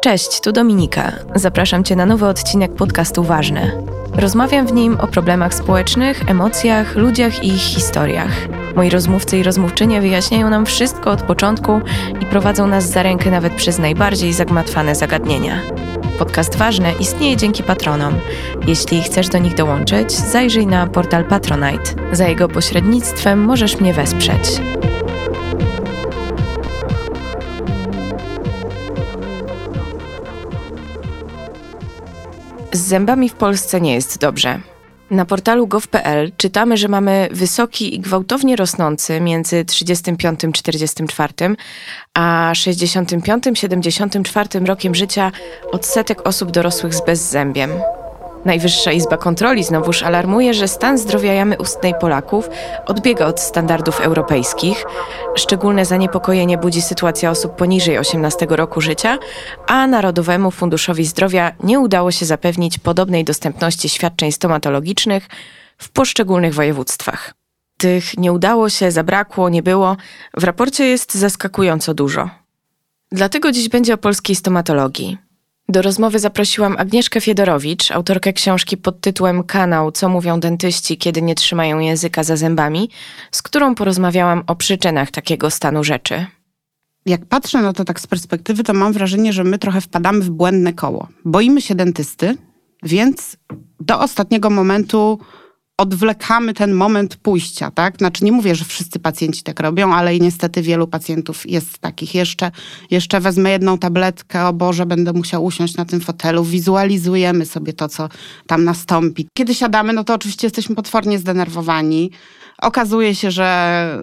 Cześć, tu Dominika. Zapraszam Cię na nowy odcinek podcastu Ważne. Rozmawiam w nim o problemach społecznych, emocjach, ludziach i ich historiach. Moi rozmówcy i rozmówczynie wyjaśniają nam wszystko od początku i prowadzą nas za rękę nawet przez najbardziej zagmatwane zagadnienia. Podcast Ważne istnieje dzięki patronom. Jeśli chcesz do nich dołączyć, zajrzyj na portal Patronite. Za jego pośrednictwem możesz mnie wesprzeć. Z zębami w Polsce nie jest dobrze. Na portalu gov.pl czytamy, że mamy wysoki i gwałtownie rosnący między 35-44 a 65-74 rokiem życia odsetek osób dorosłych z bezzębiem. Najwyższa Izba Kontroli znowuż alarmuje, że stan zdrowia jamy ustnej Polaków odbiega od standardów europejskich. Szczególne zaniepokojenie budzi sytuacja osób poniżej 18 roku życia, a Narodowemu Funduszowi Zdrowia nie udało się zapewnić podobnej dostępności świadczeń stomatologicznych w poszczególnych województwach. Tych nie udało się, zabrakło, nie było. W raporcie jest zaskakująco dużo. Dlatego dziś będzie o polskiej stomatologii. Do rozmowy zaprosiłam Agnieszkę Fiedorowicz, autorkę książki pod tytułem Kanał Co mówią dentyści, kiedy nie trzymają języka za zębami, z którą porozmawiałam o przyczynach takiego stanu rzeczy. Jak patrzę na to tak z perspektywy, to mam wrażenie, że my trochę wpadamy w błędne koło. Boimy się dentysty, więc do ostatniego momentu odwlekamy ten moment pójścia, tak? Znaczy nie mówię, że wszyscy pacjenci tak robią, ale i niestety wielu pacjentów jest takich. Jeszcze, jeszcze wezmę jedną tabletkę, o Boże, będę musiał usiąść na tym fotelu. Wizualizujemy sobie to, co tam nastąpi. Kiedy siadamy, no to oczywiście jesteśmy potwornie zdenerwowani. Okazuje się, że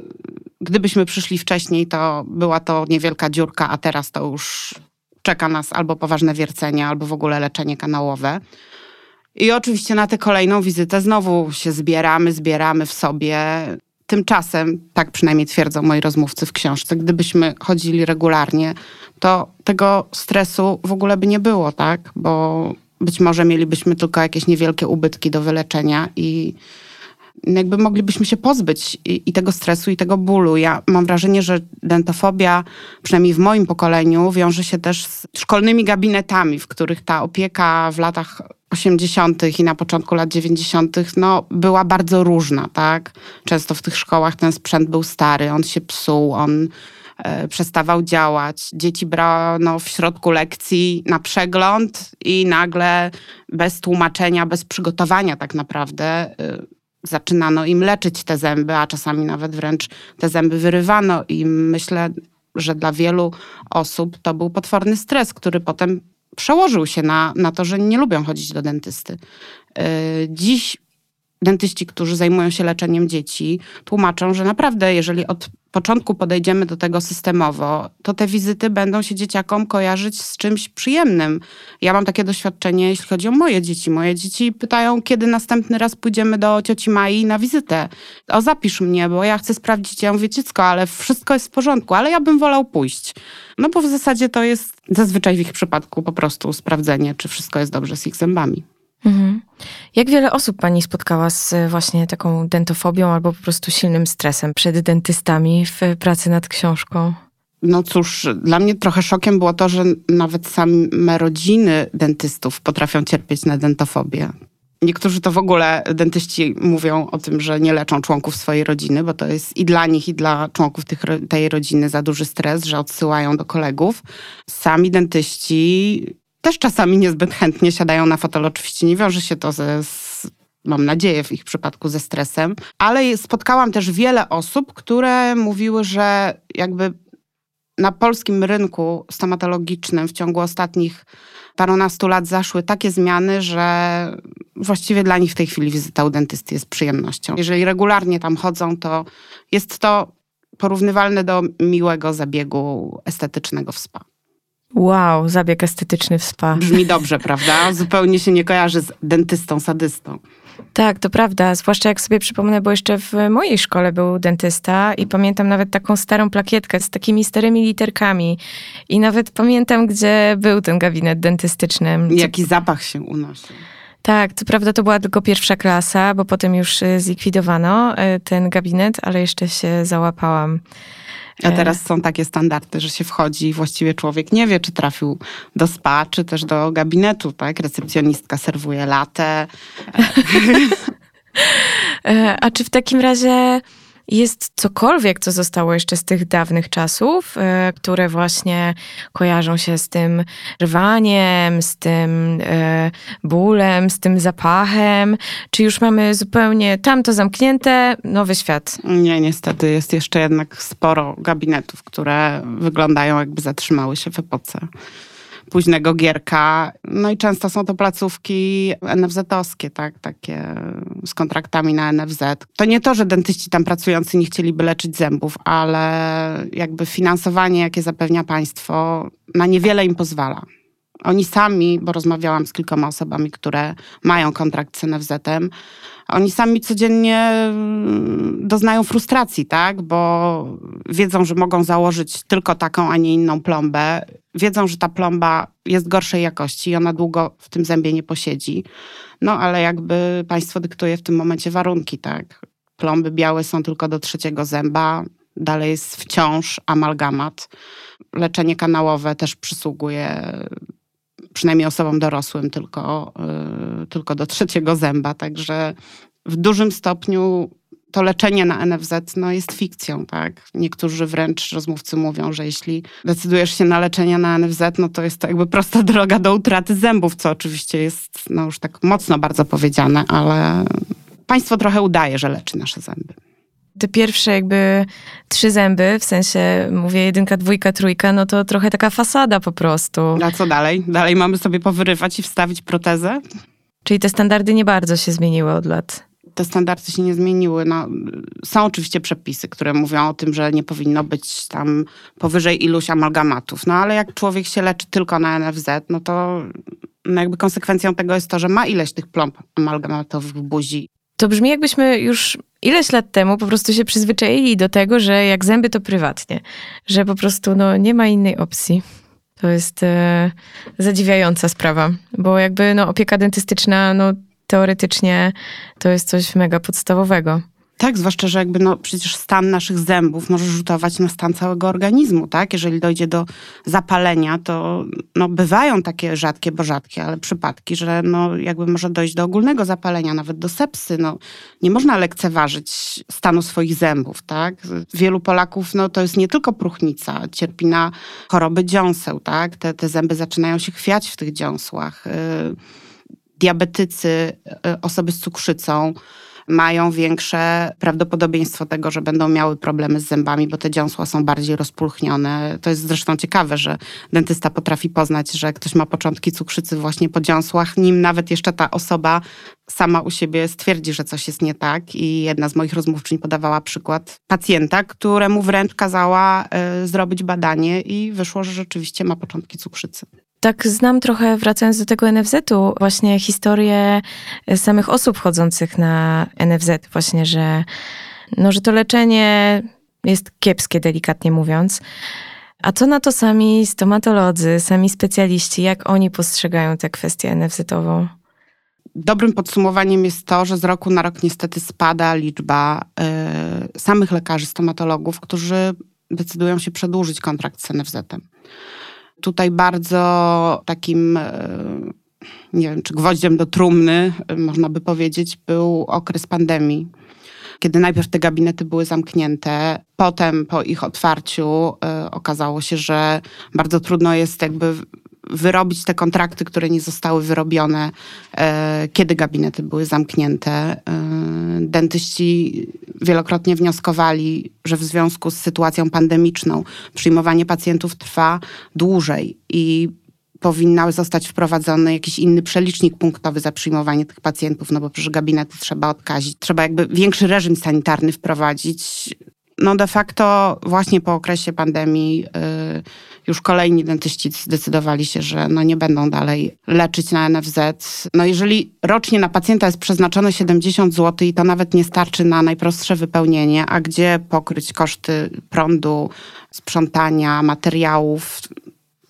gdybyśmy przyszli wcześniej, to była to niewielka dziurka, a teraz to już czeka nas albo poważne wiercenie, albo w ogóle leczenie kanałowe. I oczywiście na tę kolejną wizytę znowu się zbieramy, zbieramy w sobie. Tymczasem, tak przynajmniej twierdzą moi rozmówcy w książce, gdybyśmy chodzili regularnie, to tego stresu w ogóle by nie było, tak? Bo być może mielibyśmy tylko jakieś niewielkie ubytki do wyleczenia i jakby moglibyśmy się pozbyć i, i, tego stresu, i tego bólu. Ja mam wrażenie, że dentofobia, przynajmniej w moim pokoleniu, wiąże się też z szkolnymi gabinetami, w których ta opieka w latach 80. i na początku lat 90. no, była bardzo różna, tak? Często w tych szkołach ten sprzęt był stary, on się psuł, on e, przestawał działać. Dzieci brano w środku lekcji na przegląd i nagle bez tłumaczenia, bez przygotowania tak naprawdę e, zaczynano im leczyć te zęby, a czasami nawet wręcz te zęby wyrywano i myślę, że dla wielu osób to był potworny stres, który potem przełożył się na, na to, że nie lubią chodzić do dentysty. E, dziś dentyści, którzy zajmują się leczeniem dzieci, tłumaczą, że naprawdę, jeżeli od początku podejdziemy do tego systemowo, to te wizyty będą się dzieciakom kojarzyć z czymś przyjemnym. Ja mam takie doświadczenie, jeśli chodzi o moje dzieci. Moje dzieci pytają, kiedy następny raz pójdziemy do cioci Mai na wizytę. O, zapisz mnie, bo ja chcę sprawdzić. Ja mówię, dziecko, ale wszystko jest w porządku, ale ja bym wolał pójść. No bo w zasadzie to jest zazwyczaj w ich przypadku po prostu sprawdzenie, czy wszystko jest dobrze z ich zębami. Mhm. Jak wiele osób pani spotkała z właśnie taką dentofobią albo po prostu silnym stresem przed dentystami w pracy nad książką? No cóż, dla mnie trochę szokiem było to, że nawet same rodziny dentystów potrafią cierpieć na dentofobię. Niektórzy to w ogóle, dentyści mówią o tym, że nie leczą członków swojej rodziny, bo to jest i dla nich, i dla członków tych, tej rodziny za duży stres, że odsyłają do kolegów. Sami dentyści też czasami niezbyt chętnie siadają na fotel. Oczywiście nie wiąże się to ze, z, mam nadzieję w ich przypadku ze stresem, ale spotkałam też wiele osób, które mówiły, że jakby na polskim rynku stomatologicznym w ciągu ostatnich parunastu lat zaszły takie zmiany, że właściwie dla nich w tej chwili wizyta u dentysty jest przyjemnością. Jeżeli regularnie tam chodzą, to jest to porównywalne do miłego zabiegu estetycznego w spa. Wow, zabieg estetyczny w spa. Brzmi dobrze, prawda? Zupełnie się nie kojarzy z dentystą, sadystą. Tak, to prawda. Zwłaszcza jak sobie przypomnę, bo jeszcze w mojej szkole był dentysta i pamiętam nawet taką starą plakietkę z takimi starymi literkami. I nawet pamiętam, gdzie był ten gabinet dentystyczny. Jaki zapach się unosił. Tak, to prawda, to była tylko pierwsza klasa, bo potem już y, zlikwidowano y, ten gabinet, ale jeszcze się załapałam. A teraz są takie standardy, że się wchodzi i właściwie człowiek nie wie, czy trafił do spa, czy też do gabinetu, tak? Recepcjonistka serwuje latę. E, a czy w takim razie jest cokolwiek, co zostało jeszcze z tych dawnych czasów, e, które właśnie kojarzą się z tym rwaniem, z tym e, bólem, z tym zapachem? Czy już mamy zupełnie tamto zamknięte, nowy świat? Nie, niestety jest jeszcze jednak sporo gabinetów, które wyglądają jakby zatrzymały się w epoce późnego Gierka. No i często są to placówki NFZ-owskie, tak, takie z kontraktami na NFZ. To nie to, że dentyści tam pracujący nie chcieliby leczyć zębów, ale jakby finansowanie, jakie zapewnia państwo, na niewiele im pozwala. Oni sami, bo rozmawiałam z kilkoma osobami, które mają kontrakt z NFZ-em, oni sami codziennie mm, doznają frustracji, tak? Bo wiedzą, że mogą założyć tylko taką, a nie inną plombę. Wiedzą, że ta plomba jest gorszej jakości i ona długo w tym zębie nie posiedzi. No ale jakby państwo dyktuje w tym momencie warunki, tak? Plomby białe są tylko do trzeciego zęba, dalej jest wciąż amalgamat. Leczenie kanałowe też przysługuje przynajmniej osobom dorosłym tylko, yy, tylko do trzeciego zęba. Także w dużym stopniu to leczenie na NFZ no, jest fikcją, tak? Niektórzy wręcz rozmówcy mówią, że jeśli decydujesz się na leczenie na NFZ, no to jest to jakby prosta droga do utraty zębów, co oczywiście jest no, już tak mocno bardzo powiedziane, ale państwo trochę udaje, że leczy nasze zęby te pierwsze jakby trzy zęby, w sensie mówię jedynka, dwójka, trójka, no to trochę taka fasada po prostu. A co dalej? Dalej mamy sobie powyrywać i wstawić protezę? Czyli te standardy nie bardzo się zmieniły od lat te standardy się nie zmieniły. No, są oczywiście przepisy, które mówią o tym, że nie powinno być tam powyżej iluś amalgamatów. No ale jak człowiek się leczy tylko na NFZ, no to no jakby konsekwencją tego jest to, że ma ileś tych plomb amalgamatowych w buzi. To brzmi jakbyśmy już ileś lat temu po prostu się przyzwyczaili do tego, że jak zęby to prywatnie, że po prostu no, nie ma innej opcji. To jest e, zadziwiająca sprawa, bo jakby no, opieka dentystyczna no, teoretycznie to jest coś mega podstawowego. Tak, zwłaszcza, że jakby no, przecież stan naszych zębów może rzutować na stan całego organizmu, tak? Jeżeli dojdzie do zapalenia, to no, bywają takie rzadkie, bo rzadkie, ale przypadki, że no, jakby może dojść do ogólnego zapalenia, nawet do sepsy. No, nie można lekceważyć stanu swoich zębów, tak? Wielu Polaków, no, to jest nie tylko próchnica, cierpi na choroby dziąseł, tak? Te, te zęby zaczynają się chwiać w tych dziąsłach. Yy diabetycy, y, osoby z cukrzycą mają większe prawdopodobieństwo tego, że będą miały problemy z zębami, bo te dziąsła są bardziej rozpulchnione. To jest zresztą ciekawe, że dentysta potrafi poznać, że ktoś ma początki cukrzycy właśnie po dziąsłach, nim nawet jeszcze ta osoba sama u siebie stwierdzi, że coś jest nie tak. I jedna z moich rozmówczyń podawała przykład pacjenta, któremu wręcz kazała y, zrobić badanie i wyszło, że rzeczywiście ma początki cukrzycy. Tak znam trochę, wracając do tego NFZ-u, właśnie historię samych osób chodzących na NFZ, właśnie, że, no, że to leczenie jest kiepskie, delikatnie mówiąc. A co na to sami stomatolodzy, sami specjaliści, jak oni postrzegają tę kwestię NFZ-ową? Dobrym podsumowaniem jest to, że z roku na rok niestety spada liczba y, samych lekarzy, stomatologów, którzy decydują się przedłużyć kontrakt z NFZ-em. Tutaj bardzo takim, e, nie wiem, czy gwoździem do trumny, e, można by powiedzieć, był okres pandemii kiedy najpierw te gabinety były zamknięte, potem po ich otwarciu y, okazało się, że bardzo trudno jest jakby wyrobić te kontrakty, które nie zostały wyrobione, e, kiedy gabinety były zamknięte. E, dentyści wielokrotnie wnioskowali, że w związku z sytuacją pandemiczną przyjmowanie pacjentów trwa dłużej i powinna zostać wprowadzony jakiś inny przelicznik punktowy za przyjmowanie tych pacjentów, no bo przecież gabinety trzeba odkazić. Trzeba jakby większy reżim sanitarny wprowadzić. No de facto właśnie po okresie pandemii yy, już kolejni dentyści zdecydowali się, że no nie będą dalej leczyć na NFZ. No jeżeli rocznie na pacjenta jest przeznaczone 70 zł i to nawet nie starczy na najprostsze wypełnienie, a gdzie pokryć koszty prądu, sprzątania, materiałów,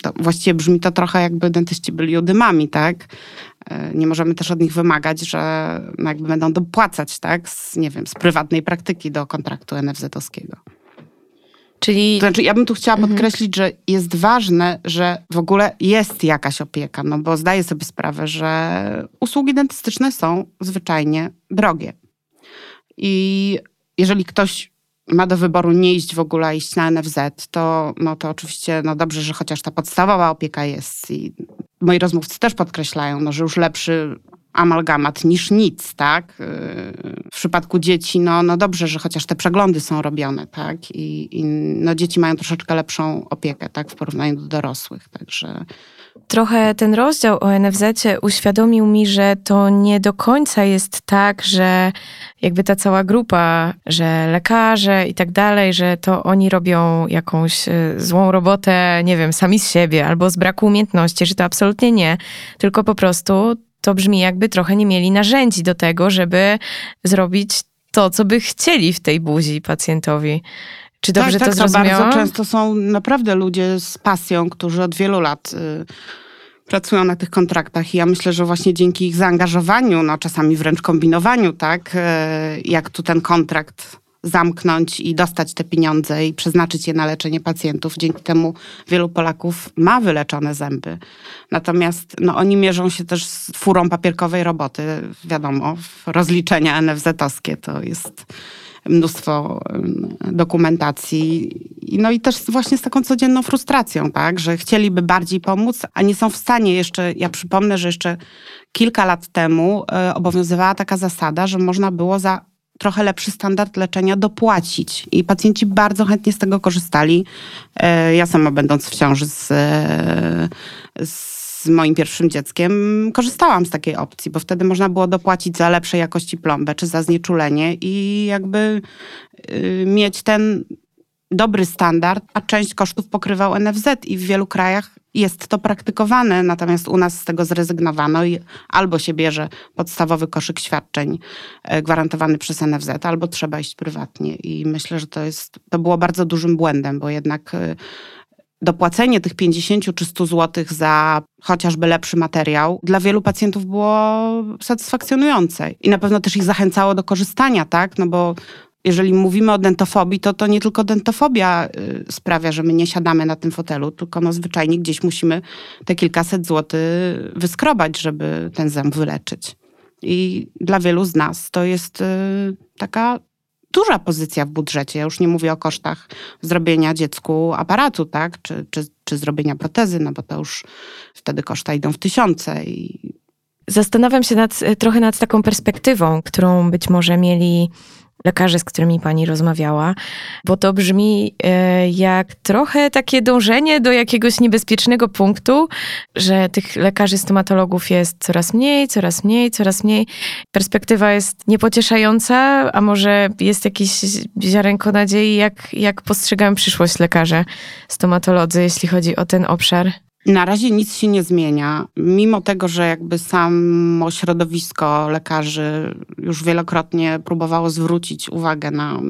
to właściwie brzmi to trochę jakby dentyści byli odymami, tak? E, nie możemy też od nich wymagać, że no jakby będą dopłacać, tak? Z, nie wiem, z prywatnej praktyki do kontraktu NFZ-owskiego. Czyli To znaczy, ja bym tu chciała podkreślić, że jest ważne, że w ogóle jest jakaś opieka, no bo zdaję sobie sprawę, że usługi dentystyczne są zwyczajnie drogie. I jeżeli ktoś ma do wyboru nie iść w ogóle, iść na NFZ, to, no to oczywiście no dobrze, że chociaż ta podstawowa opieka jest. I moi rozmówcy też podkreślają, no, że już lepszy amalgamat niż nic, tak? Yy, W przypadku dzieci, no, no dobrze, że chociaż te przeglądy są robione, tak? I, i no dzieci mają troszeczkę lepszą opiekę, tak? W porównaniu do dorosłych, także... trochę ten rozdział o NFZ uświadomił mi, że to nie do końca jest tak, że jakby ta cała grupa, że lekarze i tak dalej, że to oni robią jakąś y, złą robotę, nie wiem, sami z siebie albo z braku umiejętności, że to absolutnie nie, tylko po prostu to brzmi jakby trochę nie mieli narzędzi do tego, żeby zrobić to, co by chcieli w tej buzi pacjentowi. Czy dobrze tak, to tak, to zrozumiałam? bardzo często są naprawdę ludzie z pasją, którzy od wielu lat y, pracują na tych kontraktach i ja myślę, że właśnie dzięki ich zaangażowaniu, no czasami wręcz kombinowaniu, tak, y, jak tu ten kontrakt zamknąć i dostać te pieniądze i przeznaczyć je na leczenie pacjentów. Dzięki temu wielu Polaków ma wyleczone zęby. Natomiast no, oni mierzą się też z furą papierkowej roboty. Wiadomo, rozliczenia NFZ-owskie to jest mnóstwo dokumentacji. No i też właśnie z taką codzienną frustracją, tak, że chcieliby bardziej pomóc, a nie są w stanie jeszcze, ja przypomnę, że jeszcze kilka lat temu e, obowiązywała taka zasada, że można było za trochę lepszy standard leczenia dopłacić. I pacjenci bardzo chętnie z tego korzystali. E, Ja sama będąc w ciąży z, e, z moim pierwszym dzieckiem, korzystałam z takiej opcji, bo wtedy można było dopłacić za lepszej jakości plombę czy za znieczulenie i jakby y, mieć ten dobry standard, a część kosztów pokrywał NFZ i w wielu krajach jest to praktykowane, natomiast u nas z tego zrezygnowano i albo się bierze podstawowy koszyk świadczeń e, gwarantowany przez NFZ, albo trzeba iść prywatnie. I myślę, że to jest, to było bardzo dużym błędem, bo jednak e, dopłacenie tych 50 czy 100 zł za chociażby lepszy materiał dla wielu pacjentów było satysfakcjonujące. I na pewno też ich zachęcało do korzystania, tak, no bo jeżeli mówimy o dentofobii, to to nie tylko dentofobia y, sprawia, że my nie siadamy na tym fotelu, tylko no zwyczajnie gdzieś musimy te kilkaset złotych wyskrobać, żeby ten zęb wyleczyć. I dla wielu z nas to jest y, taka duża pozycja w budżecie. Ja już nie mówię o kosztach zrobienia dziecku aparatu, tak? Czy, czy, czy zrobienia protezy, no bo to już wtedy koszta idą w tysiące i Zastanawiam się nad, trochę nad taką perspektywą, którą być może mieli lekarze, z którymi pani rozmawiała, bo to brzmi e, jak trochę takie dążenie do jakiegoś niebezpiecznego punktu, że tych lekarzy stomatologów jest coraz mniej, coraz mniej, coraz mniej. Perspektywa jest niepocieszająca, a może jest jakieś ziarenko nadziei, jak, jak postrzegają przyszłość lekarze stomatolodzy, jeśli chodzi o ten obszar? Na razie nic się nie zmienia, mimo tego, że jakby samo środowisko lekarzy już wielokrotnie próbowało zwrócić uwagę na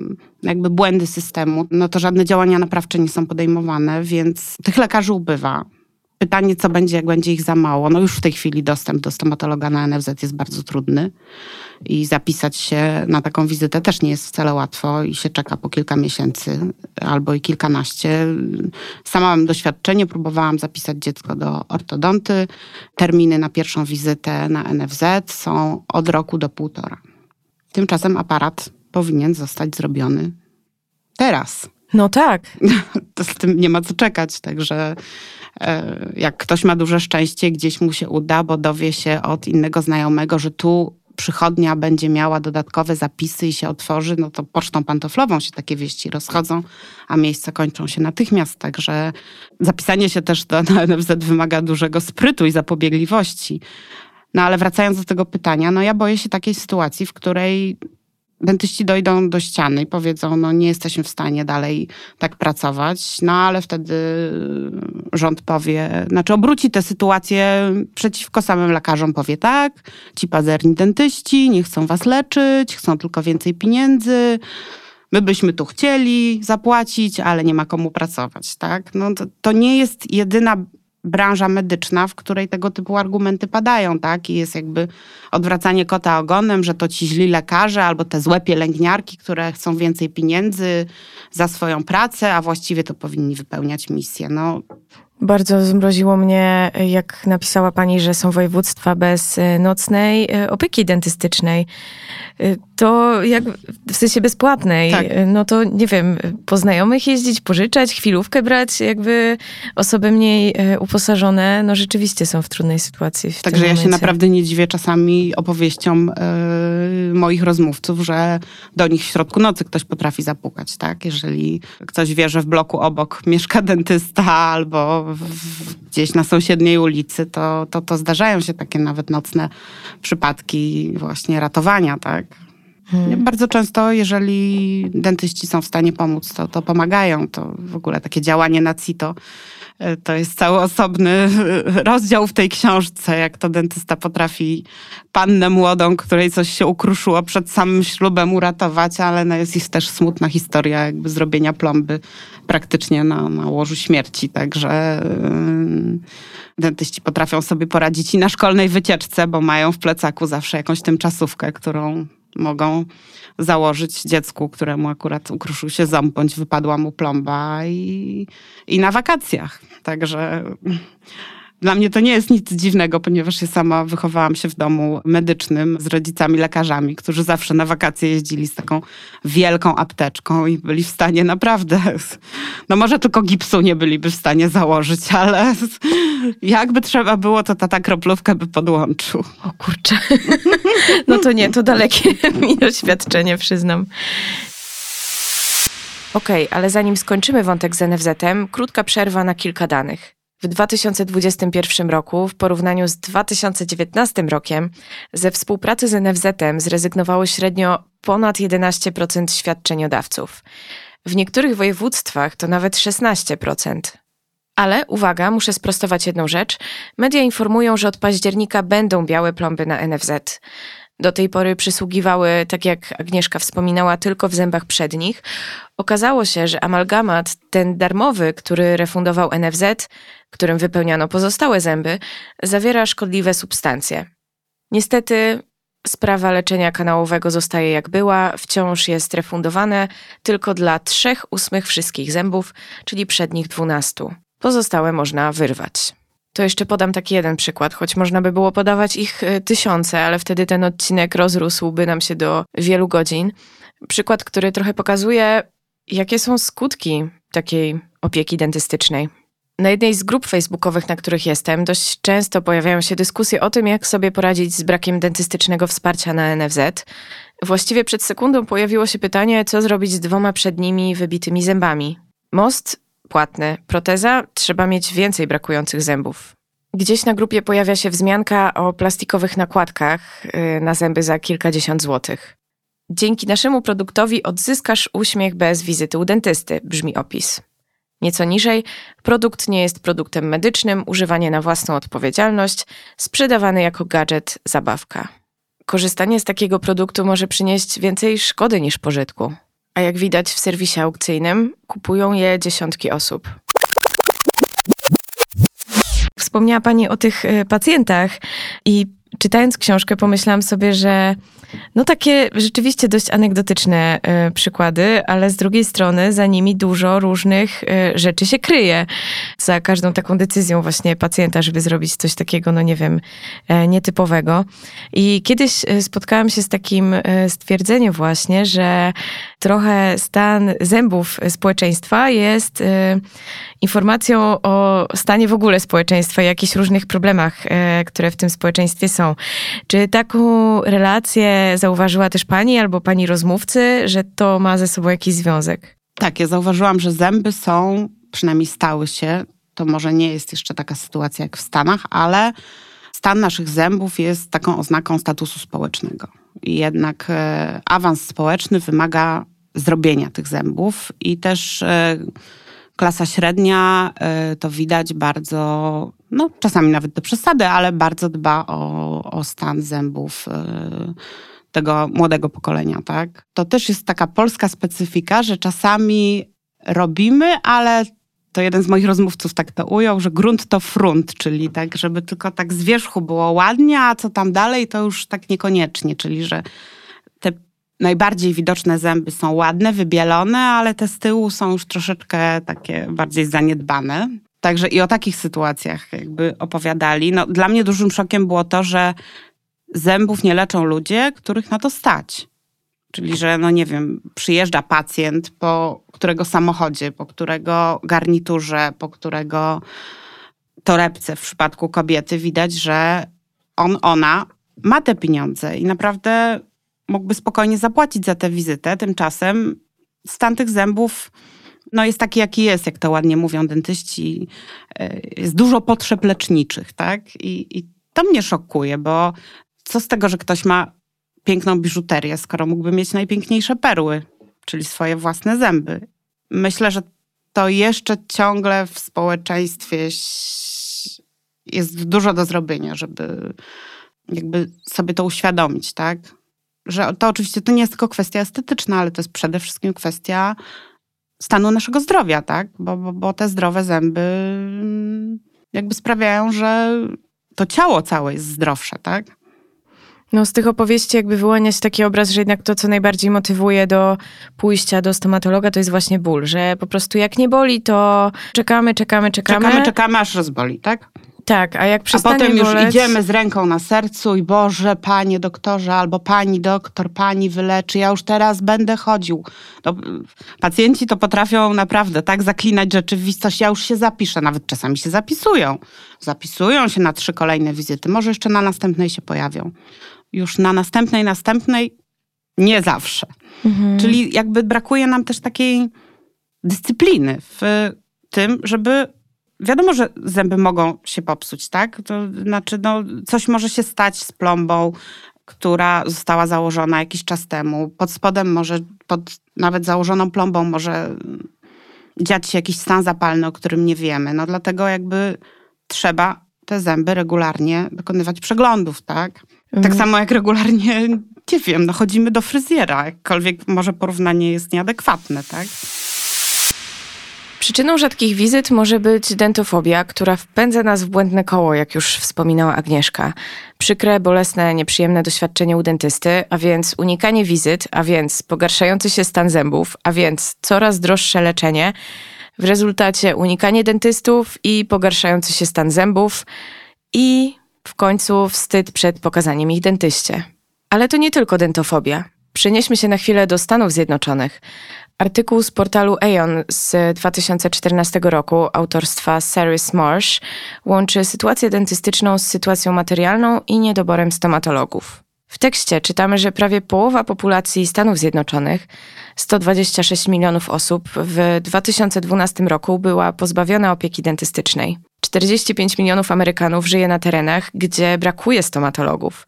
jakby błędy systemu, no to żadne działania naprawcze nie są podejmowane, więc tych lekarzy ubywa. Pytanie, co będzie, jak będzie ich za mało. No już w tej chwili dostęp do stomatologa na NFZ jest bardzo trudny i zapisać się na taką wizytę też nie jest wcale łatwo i się czeka po kilka miesięcy albo i kilkanaście. Sama mam doświadczenie, próbowałam zapisać dziecko do ortodonty. Terminy na pierwszą wizytę na NFZ są od roku do półtora. Tymczasem aparat powinien zostać zrobiony teraz. No tak. To z tym nie ma co czekać, także e, jak ktoś ma duże szczęście, gdzieś mu się uda, bo dowie się od innego znajomego, że tu przychodnia będzie miała dodatkowe zapisy i się otworzy, no to pocztą pantoflową się takie wieści rozchodzą, a miejsca kończą się natychmiast. Także zapisanie się też do, NFZ wymaga dużego sprytu i zapobiegliwości. No ale wracając do tego pytania, no ja boję się takiej sytuacji, w której dentyści dojdą do ściany i powiedzą, no nie jesteśmy w stanie dalej tak pracować, no ale wtedy rząd powie, znaczy obróci tę sytuację przeciwko samym lekarzom, powie tak, ci pazerni dentyści nie chcą was leczyć, chcą tylko więcej pieniędzy, my byśmy tu chcieli zapłacić, ale nie ma komu pracować, tak? No to, to nie jest jedyna branża medyczna, w której tego typu argumenty padają, tak? I jest jakby odwracanie kota ogonem, że to ci źli lekarze albo te złe pielęgniarki, które chcą więcej pieniędzy za swoją pracę, a właściwie to powinni wypełniać misję. No, bardzo zmroziło mnie, jak napisała pani, że są województwa bez e, nocnej e, opieki dentystycznej. E, to jak w sensie bezpłatnej. Tak. No to nie wiem, po znajomych jeździć, pożyczać, chwilówkę brać, jakby osoby mniej uposażone, no rzeczywiście są w trudnej sytuacji. W Także ja się naprawdę nie dziwię czasami opowieściom yy, moich rozmówców, że do nich w środku nocy ktoś potrafi zapukać, tak? Jeżeli ktoś wie, że w bloku obok mieszka dentysta albo gdzieś na sąsiedniej ulicy, to, to, to zdarzają się takie nawet nocne przypadki właśnie ratowania, tak? Hmm. Bardzo często, jeżeli dentyści są w stanie pomóc, to, to pomagają. To w ogóle takie działanie na CITO e, to jest cały osobny rozdział w tej książce, jak to dentysta potrafi pannę młodą, której coś się ukruszyło przed samym ślubem uratować, ale no jest, też smutna historia jakby zrobienia plomby praktycznie na, na łożu śmierci. Także yy, dentyści potrafią sobie poradzić i na szkolnej wycieczce, bo mają w plecaku zawsze jakąś tymczasówkę, którą mogą założyć dziecku, któremu akurat ukruszył się ząb, bądź wypadła mu plomba i, i na wakacjach. Także dla mnie to nie jest nic dziwnego, ponieważ ja sama wychowałam się w domu medycznym z rodzicami lekarzami, którzy zawsze na wakacje jeździli z taką wielką apteczką i byli w stanie naprawdę, no może tylko gipsu nie byliby w stanie założyć, ale jakby trzeba było, to tata kroplówkę by podłączył. O kurczę. No to nie, to dalekie mi doświadczenie, przyznam. Okej, okay, ale zanim skończymy wątek z NFZ-em, krótka przerwa na kilka danych. W 2021 roku, w porównaniu z 2019 rokiem, ze współpracy z NFZ-em zrezygnowało średnio ponad 11% świadczeniodawców. W niektórych województwach to nawet 16%. Ale uwaga, muszę sprostować jedną rzecz. Media informują, że od października będą białe plomby na NFZ. Do tej pory przysługiwały, tak jak Agnieszka wspominała, tylko w zębach przednich. Okazało się, że amalgamat, ten darmowy, który refundował NFZ, którym wypełniano pozostałe zęby, zawiera szkodliwe substancje. Niestety sprawa leczenia kanałowego zostaje jak była, wciąż jest refundowane tylko dla trzech ósmych wszystkich zębów, czyli przednich dwunastu. Pozostałe można wyrwać. To jeszcze podam taki jeden przykład, choć można by było podawać ich e, tysiące, ale wtedy ten odcinek rozrósłby nam się do wielu godzin. Przykład, który trochę pokazuje, jakie są skutki takiej opieki dentystycznej. Na jednej z grup facebookowych, na których jestem, dość często pojawiają się dyskusje o tym, jak sobie poradzić z brakiem dentystycznego wsparcia na NFZ. Właściwie przed sekundą pojawiło się pytanie, co zrobić z dwoma przednimi wybitymi zębami. Most płatny, proteza trzeba mieć więcej brakujących zębów. Gdzieś na grupie pojawia się wzmianka o plastikowych nakładkach y, na zęby za kilkadziesiąt złotych. Dzięki naszemu produktowi odzyskasz uśmiech bez wizyty u dentysty, brzmi opis. Nieco niżej, produkt nie jest produktem medycznym, używany na własną odpowiedzialność, sprzedawany jako gadżet, zabawka. Korzystanie z takiego produktu może przynieść więcej szkody niż pożytku. A jak widać w serwisie aukcyjnym, kupują je dziesiątki osób. Wspomniała Pani o tych e, pacjentach i czytając książkę pomyślałam sobie, że no takie rzeczywiście dość anegdotyczne y, przykłady, ale z drugiej strony za nimi dużo różnych y, rzeczy się kryje. Za każdą taką decyzją właśnie pacjenta, żeby zrobić coś takiego, no nie wiem, y, nietypowego. I kiedyś spotkałam się z takim stwierdzeniem właśnie, że trochę stan zębów społeczeństwa jest informacją o stanie w ogóle społeczeństwa jakichś różnych problemach, które w tym społeczeństwie są. Czy taką relację zauważyła też pani albo pani rozmówcy, że to ma ze sobą jakiś związek? Tak, ja zauważyłam, że zęby są, przynajmniej stały się, to może nie jest jeszcze taka sytuacja jak w Stanach, ale stan naszych zębów jest taką oznaką statusu społecznego. I jednak e, awans społeczny wymaga zrobienia tych zębów i też e, klasa średnia e, to widać bardzo, no czasami nawet do przesady, ale bardzo dba o, o stan zębów tego młodego pokolenia, tak? To też jest taka polska specyfika, że czasami robimy, ale to jeden z moich rozmówców tak to ujął, że grunt to frunt, czyli tak, żeby tylko tak z wierzchu było ładnie, a co tam dalej, to już tak niekoniecznie, czyli że te najbardziej widoczne zęby są ładne, wybielone, ale te z tyłu są już troszeczkę takie bardziej zaniedbane. Także i o takich sytuacjach jakby opowiadali. No, dla mnie dużym szokiem było to, że zębów nie leczą ludzie, których na to stać. Czyli, że no nie wiem, przyjeżdża pacjent po którego samochodzie, po którego garniturze, po którego torebce w przypadku kobiety widać, że on, ona ma te pieniądze i naprawdę mógłby spokojnie zapłacić za tę wizytę. Tymczasem stan tych zębów no jest taki, jaki jest, jak to ładnie mówią dentyści. E, jest dużo potrzeb leczniczych, tak? I, i to mnie szokuje, bo co z tego, że ktoś ma piękną biżuterię, skoro mógłby mieć najpiękniejsze perły, czyli swoje własne zęby. Myślę, że to jeszcze ciągle w społeczeństwie jest dużo do zrobienia, żeby jakby sobie to uświadomić, tak? Że to oczywiście to nie jest tylko kwestia estetyczna, ale to jest przede wszystkim kwestia stanu naszego zdrowia, tak? Bo, bo, bo te zdrowe zęby jakby sprawiają, że to ciało całe jest zdrowsze, tak? No z tych opowieści jakby wyłania się taki obraz, że jednak to, co najbardziej motywuje do pójścia do stomatologa, to jest właśnie ból, że po prostu jak nie boli, to czekamy, czekamy, czekamy. Czekamy, czekamy, aż rozboli, tak? Tak, a jak przestanie A potem już idziemy z ręką na sercu i Boże, panie doktorze, albo pani doktor, pani wyleczy, ja już teraz będę chodził. No, pacjenci to potrafią naprawdę tak zaklinać rzeczywistość, ja już się zapiszę, nawet czasami się zapisują. Zapisują się na trzy kolejne wizyty, może jeszcze na następnej się pojawią już na następnej, następnej nie zawsze. Mhm. Czyli jakby brakuje nam też takiej dyscypliny w tym, żeby wiadomo, że zęby mogą się popsuć, tak? To znaczy, no, coś może się stać z plombą, która została założona jakiś czas temu. Pod spodem może, pod nawet założoną plombą może dziać się jakiś stan zapalny, o którym nie wiemy. No dlatego jakby trzeba te zęby regularnie dokonywać przeglądów, tak? Tak mhm. samo jak regularnie, nie wiem, no chodzimy do fryzjera, jakkolwiek może porównanie jest nieadekwatne, tak? Przyczyną rzadkich wizyt może być dentofobia, która wpędza nas w błędne koło, jak już wspominała Agnieszka. Przykre, bolesne, nieprzyjemne doświadczenie u dentysty, a więc unikanie wizyt, a więc pogarszający się stan zębów, a więc coraz droższe leczenie. W rezultacie unikanie dentystów i pogarszający się stan zębów i w końcu wstyd przed pokazaniem ich dentyście. Ale to nie tylko dentofobia. Przenieśmy się na chwilę do Stanów Zjednoczonych. Artykuł z portalu Aeon z 2014 roku autorstwa Saris Marsh łączy sytuację dentystyczną z sytuacją materialną i niedoborem stomatologów. W tekście czytamy, że prawie połowa populacji Stanów Zjednoczonych, 126 milionów osób, w 2012 roku była pozbawiona opieki dentystycznej. 45 milionów Amerykanów żyje na terenach, gdzie brakuje stomatologów.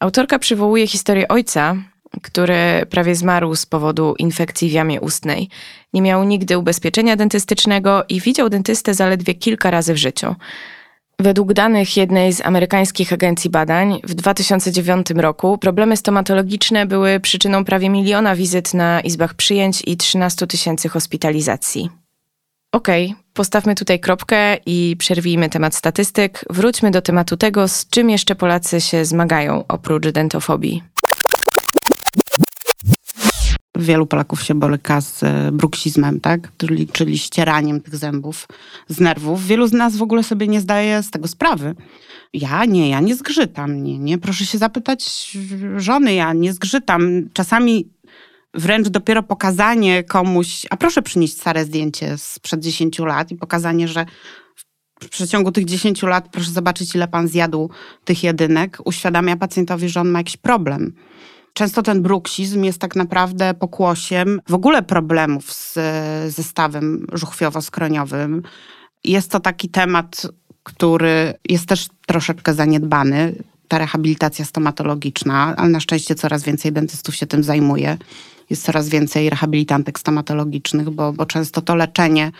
Autorka przywołuje historię ojca, który prawie zmarł z powodu infekcji w jamie ustnej. Nie miał nigdy ubezpieczenia dentystycznego i widział dentystę zaledwie kilka razy w życiu. Według danych jednej z amerykańskich agencji badań, w 2009 roku problemy stomatologiczne były przyczyną prawie miliona wizyt na izbach przyjęć i 13 tysięcy hospitalizacji. Okej, okay, postawmy tutaj kropkę i przerwijmy temat statystyk. Wróćmy do tematu tego, z czym jeszcze Polacy się zmagają oprócz dentofobii. Wielu Polaków się boryka z e, bruksizmem, tak? czyli, czyli ścieraniem tych zębów z nerwów. Wielu z nas w ogóle sobie nie zdaje z tego sprawy. Ja nie, ja nie zgrzytam, nie, nie. Proszę się zapytać żony, ja nie zgrzytam. Czasami wręcz dopiero pokazanie komuś, a proszę przynieść stare zdjęcie sprzed 10 lat i pokazanie, że w przeciągu tych 10 lat proszę zobaczyć, ile pan zjadł tych jedynek, uświadamia pacjentowi, że on ma jakiś problem. Często ten bruksizm jest tak naprawdę pokłosiem w ogóle problemów z zestawem żuchwiowo-skroniowym. Jest to taki temat, który jest też troszeczkę zaniedbany, ta rehabilitacja stomatologiczna, ale na szczęście coraz więcej dentystów się tym zajmuje jest coraz więcej rehabilitantek stomatologicznych, bo, bo często to leczenie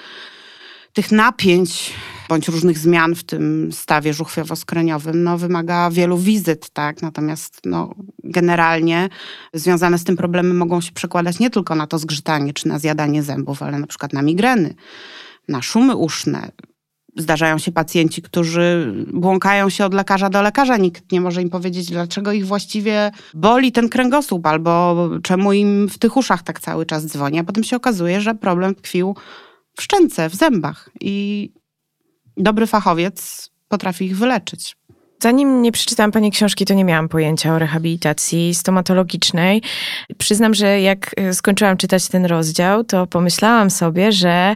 tych napięć bądź różnych zmian w tym stawie żuchwiowo-skroniowym no, wymaga wielu wizyt, tak? Natomiast no, generalnie związane z tym problemy mogą się przekładać nie tylko na to zgrzytanie czy na zjadanie zębów, ale na przykład na migreny, na szumy uszne. Zdarzają się pacjenci, którzy błąkają się od lekarza do lekarza. Nikt nie może im powiedzieć, dlaczego ich właściwie boli ten kręgosłup, albo czemu im w tych uszach tak cały czas dzwoni. A potem się okazuje, że problem tkwił w szczęce, w zębach. I dobry fachowiec potrafi ich wyleczyć. Zanim nie przeczytałam Pani książki, to nie miałam pojęcia o rehabilitacji stomatologicznej. Przyznam, że jak e, skończyłam czytać ten rozdział, to pomyślałam sobie, że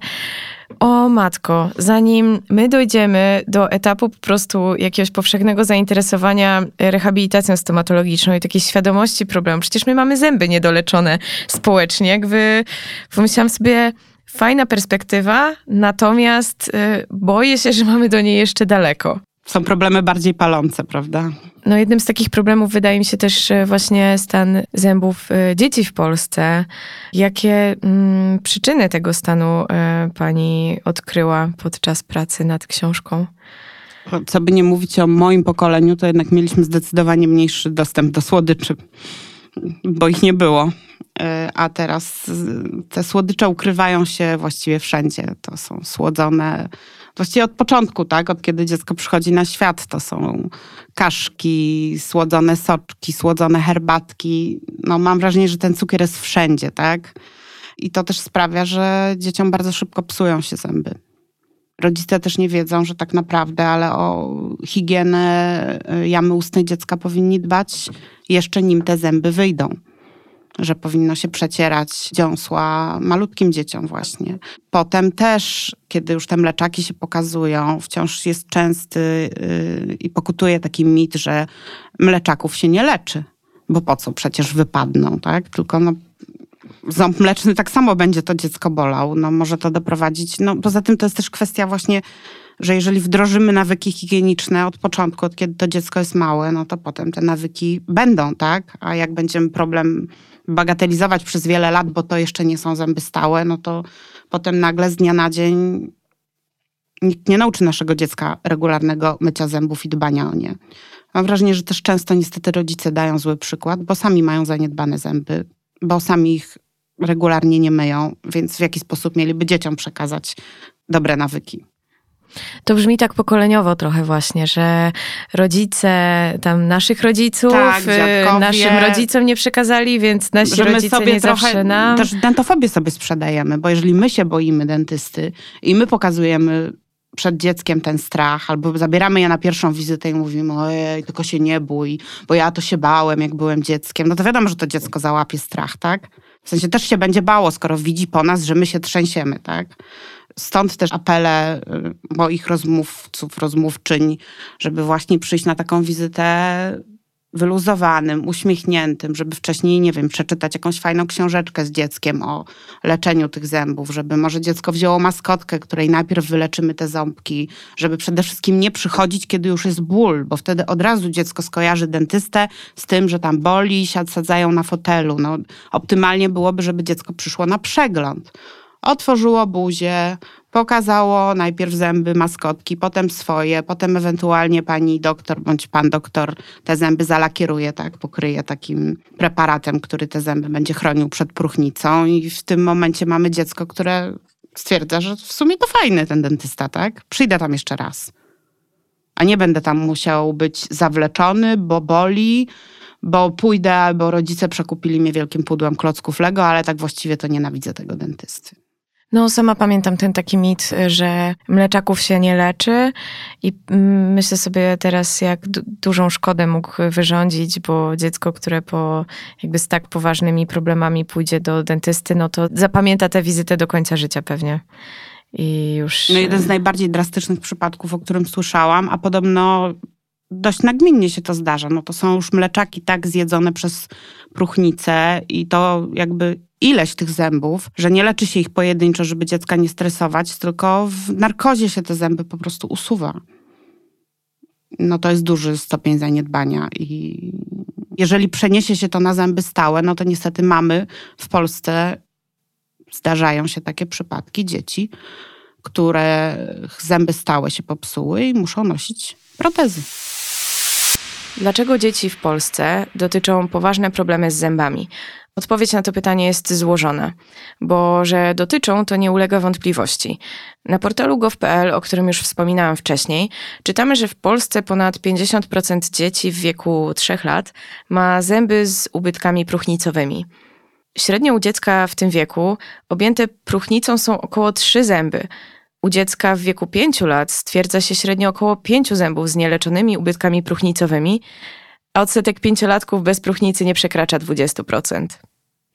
o matko, zanim my dojdziemy do etapu po prostu jakiegoś powszechnego zainteresowania rehabilitacją stomatologiczną i takiej świadomości problemu, przecież my mamy zęby niedoleczone społecznie, jakby pomyślałam sobie, fajna perspektywa, natomiast y, boję się, że mamy do niej jeszcze daleko. Są problemy bardziej palące, prawda? No jednym z takich problemów wydaje mi się też y, właśnie stan zębów y, dzieci w Polsce. Jakie mm, przyczyny tego stanu y, pani odkryła podczas pracy nad książką? Co by nie mówić o moim pokoleniu, to jednak mieliśmy zdecydowanie mniejszy dostęp do słodyczy, bo ich nie było. A teraz te słodycze ukrywają się właściwie wszędzie. To są słodzone właściwie od początku, tak? Od kiedy dziecko przychodzi na świat, to są kaszki, słodzone soczki, słodzone herbatki. No mam wrażenie, że ten cukier jest wszędzie, tak? I to też sprawia, że dzieciom bardzo szybko psują się zęby. Rodzice też nie wiedzą, że tak naprawdę, ale o higienę y, jamy ustnej dziecka powinni dbać jeszcze nim te zęby wyjdą że powinno się przecierać dziąsła malutkim dzieciom właśnie. Potem też, kiedy już te mleczaki się pokazują, wciąż jest częsty yy, i pokutuje taki mit, że mleczaków się nie leczy, bo po co przecież wypadną, tak? Tylko no, ząb mleczny tak samo będzie to dziecko bolał. No może to doprowadzić, no poza tym to jest też kwestia właśnie że jeżeli wdrożymy nawyki higieniczne od początku, od kiedy to dziecko jest małe, no to potem te nawyki będą, tak? A jak będziemy problem bagatelizować przez wiele lat, bo to jeszcze nie są zęby stałe, no to potem nagle z dnia na dzień nikt nie nauczy naszego dziecka regularnego mycia zębów i dbania o nie. Mam wrażenie, że też często niestety rodzice dają zły przykład, bo sami mają zaniedbane zęby, bo sami ich regularnie nie myją, więc w jaki sposób mieliby dzieciom przekazać dobre nawyki. To brzmi tak pokoleniowo trochę właśnie, że rodzice tam naszych rodziców tak, y, naszym rodzicom nie przekazali, więc nasi że my rodzice sobie nie trochę zawsze nam. Też dentofobię sobie sprzedajemy, bo jeżeli my się boimy dentysty i my pokazujemy przed dzieckiem ten strach, albo zabieramy je na pierwszą wizytę i mówimy, ojej, tylko się nie bój, bo ja to się bałem, jak byłem dzieckiem, no to wiadomo, że to dziecko załapie strach, tak? W sensie też się będzie bało, skoro widzi po nas, że my się trzęsiemy, tak? Stąd też apele y, moich rozmówców, rozmówczyń, żeby właśnie przyjść na taką wizytę wyluzowanym, uśmiechniętym, żeby wcześniej, nie wiem, przeczytać jakąś fajną książeczkę z dzieckiem o leczeniu tych zębów, żeby może dziecko wzięło maskotkę, której najpierw wyleczymy te ząbki, żeby przede wszystkim nie przychodzić, kiedy już jest ból, bo wtedy od razu dziecko skojarzy dentystę z tym, że tam boli, sadzają na fotelu. No, optymalnie byłoby, żeby dziecko przyszło na przegląd otworzyło buzię, pokazało najpierw zęby maskotki, potem swoje, potem ewentualnie pani doktor bądź pan doktor te zęby zalakieruje, tak, pokryje takim preparatem, który te zęby będzie chronił przed próchnicą i w tym momencie mamy dziecko, które stwierdza, że w sumie to fajny ten dentysta, tak? Przyjdę tam jeszcze raz. A nie będę tam musiał być zawleczony, bo boli, bo pójdę, bo rodzice przekupili mnie wielkim pudłem klocków Lego, ale tak właściwie to nienawidzę tego dentysty. No, sama pamiętam ten taki mit, że mleczaków się nie leczy i myślę sobie teraz, jak dużą szkodę mógł wyrządzić, bo dziecko, które po jakby z tak poważnymi problemami pójdzie do dentysty, no to zapamięta tę wizytę do końca życia pewnie. I już. No, jeden z najbardziej drastycznych przypadków, o którym słyszałam, a podobno dość nagminnie się to zdarza. No to są już mleczaki tak zjedzone przez próchnicę i to jakby ileś tych zębów, że nie leczy się ich pojedynczo, żeby dziecka nie stresować, tylko w narkozie się te zęby po prostu usuwa. No to jest duży stopień zaniedbania i jeżeli przeniesie się to na zęby stałe, no to niestety mamy w Polsce, zdarzają się takie przypadki dzieci, które zęby stałe się popsuły i muszą nosić protezy. Dlaczego dzieci w Polsce dotyczą poważne problemy z zębami? Odpowiedź na to pytanie jest złożona, bo że dotyczą, to nie ulega wątpliwości. Na portalu gov.pl, o którym już wspominałam wcześniej, czytamy, że w Polsce ponad 50% dzieci w wieku 3 lat ma zęby z ubytkami próchnicowymi. Średnio u dziecka w tym wieku objęte próchnicą są około 3 zęby. U dziecka w wieku 5 lat stwierdza się średnio około 5 zębów z nieleczonymi ubytkami próchnicowymi, a odsetek pięciolatków bez próchnicy nie przekracza 20%.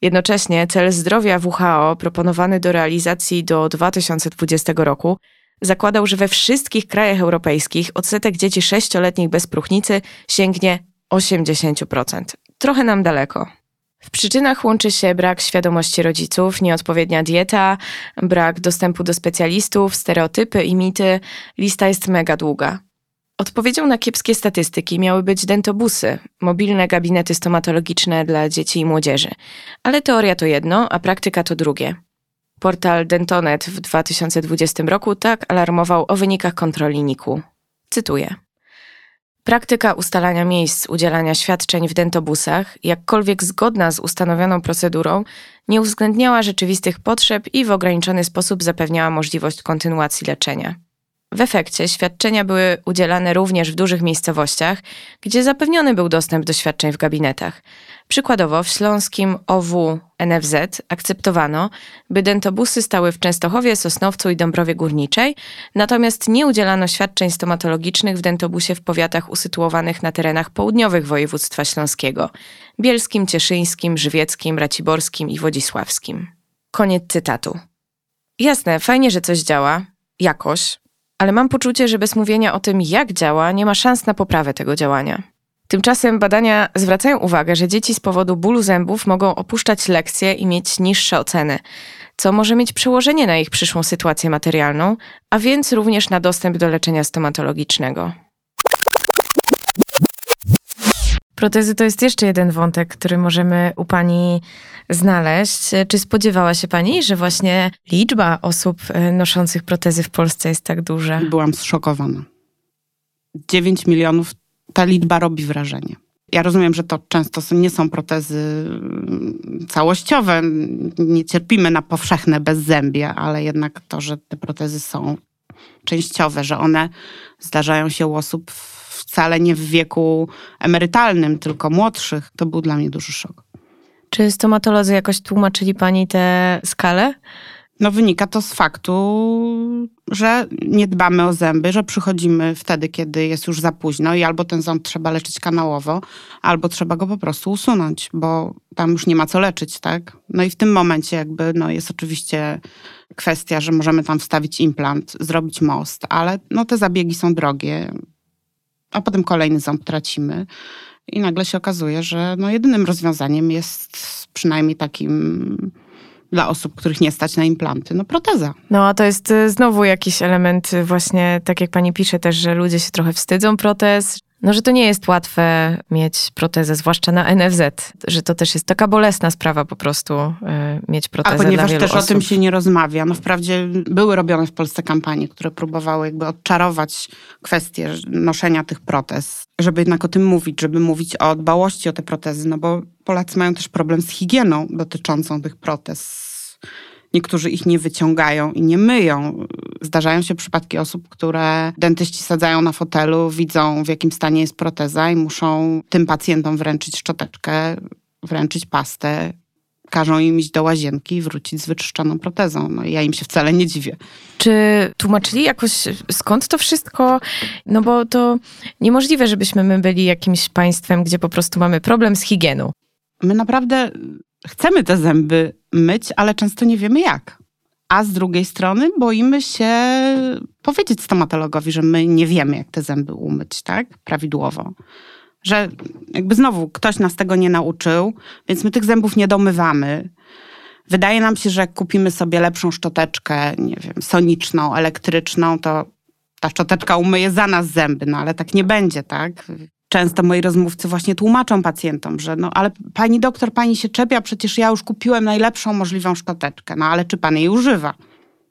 Jednocześnie cel zdrowia WHO proponowany do realizacji do 2020 roku zakładał, że we wszystkich krajach europejskich odsetek dzieci sześcioletnich bez próchnicy sięgnie 80%. Trochę nam daleko. W przyczynach łączy się brak świadomości rodziców, nieodpowiednia dieta, brak dostępu do specjalistów, stereotypy i mity. Lista jest mega długa. Odpowiedzią na kiepskie statystyki miały być dentobusy, mobilne gabinety stomatologiczne dla dzieci i młodzieży. Ale teoria to jedno, a praktyka to drugie. Portal Dentonet w 2020 roku tak alarmował o wynikach kontroli NIK-u. Cytuję. Praktyka ustalania miejsc udzielania świadczeń w dentobusach, jakkolwiek zgodna z ustanowioną procedurą, nie uwzględniała rzeczywistych potrzeb i w ograniczony sposób zapewniała możliwość kontynuacji leczenia. W efekcie świadczenia były udzielane również w dużych miejscowościach, gdzie zapewniony był dostęp do świadczeń w gabinetach. Przykładowo w śląskim OW NFZ akceptowano, by dentobusy stały w Częstochowie, Sosnowcu i Dąbrowie Górniczej, natomiast nie udzielano świadczeń stomatologicznych w dentobusie w powiatach usytuowanych na terenach południowych województwa śląskiego bielskim, cieszyńskim, żywieckim, raciborskim i wodzisławskim. Koniec cytatu. Jasne, fajnie, że coś działa, jakoś, ale mam poczucie, że bez mówienia o tym, jak działa, nie ma szans na poprawę tego działania. Tymczasem badania zwracają uwagę, że dzieci z powodu bólu zębów mogą opuszczać lekcje i mieć niższe oceny, co może mieć przełożenie na ich przyszłą sytuację materialną, a więc również na dostęp do leczenia stomatologicznego. Protezy to jest jeszcze jeden wątek, który możemy u Pani znaleźć. Czy spodziewała się Pani, że właśnie liczba osób e, noszących protezy w Polsce jest tak duża? Byłam zszokowana. 9 milionów, ta liczba robi wrażenie. Ja rozumiem, że to często nie są protezy mm, całościowe, nie cierpimy na powszechne bezzębie, ale jednak to, że te protezy są częściowe, że one zdarzają się u osób wcale nie w wieku emerytalnym, tylko młodszych, to był dla mnie duży szok. Czy stomatolodzy jakoś tłumaczyli pani tę skalę? No wynika to z faktu, że nie dbamy o zęby, że przychodzimy wtedy, kiedy jest już za późno i albo ten ząb trzeba leczyć kanałowo, albo trzeba go po prostu usunąć, bo tam już nie ma co leczyć, tak? No i w tym momencie jakby no jest oczywiście kwestia, że możemy tam wstawić implant, zrobić most, ale no te zabiegi są drogie, a potem kolejny ząb tracimy. I nagle się okazuje, że no jedynym rozwiązaniem jest przynajmniej takim dla osób, których nie stać na implanty, no proteza. No a to jest y, znowu jakiś element y, właśnie, tak jak pani pisze też, że ludzie się trochę wstydzą protez, no, że to nie jest łatwe mieć protezę, zwłaszcza na NFZ, że to też jest taka bolesna sprawa po prostu y, mieć protezę A ponieważ też osób. o tym się nie rozmawia, no wprawdzie były robione w Polsce kampanie, które próbowały jakby odczarować kwestię noszenia tych protez, żeby jednak o tym mówić, żeby mówić o dbałości o te protezy, no bo Polacy mają też problem z higieną dotyczącą tych protez Niektórzy ich nie wyciągają i nie myją. Zdarzają się przypadki osób, które dentyści sadzają na fotelu, widzą w jakim stanie jest proteza i muszą tym pacjentom wręczyć szczoteczkę, wręczyć pastę, każą im iść do łazienki i wrócić z wyczyszczoną protezą. No ja im się wcale nie dziwię. Czy tłumaczyli jakoś skąd to wszystko? No bo to niemożliwe, żebyśmy my byli jakimś państwem, gdzie po prostu mamy problem z higieną. My naprawdę chcemy te zęby myć, ale często nie wiemy jak. A z drugiej strony boimy się powiedzieć stomatologowi, że my nie wiemy, jak te zęby umyć, tak? Prawidłowo. Że jakby znowu ktoś nas tego nie nauczył, więc my tych zębów nie domywamy. Wydaje nam się, że jak kupimy sobie lepszą szczoteczkę, nie wiem, soniczną, elektryczną, to ta szczoteczka umyje za nas zęby, no ale tak nie będzie, tak? Często moi rozmówcy właśnie tłumaczą pacjentom, że no ale pani doktor, pani się czepia, przecież ja już kupiłem najlepszą możliwą szczoteczkę, no ale czy pan jej używa?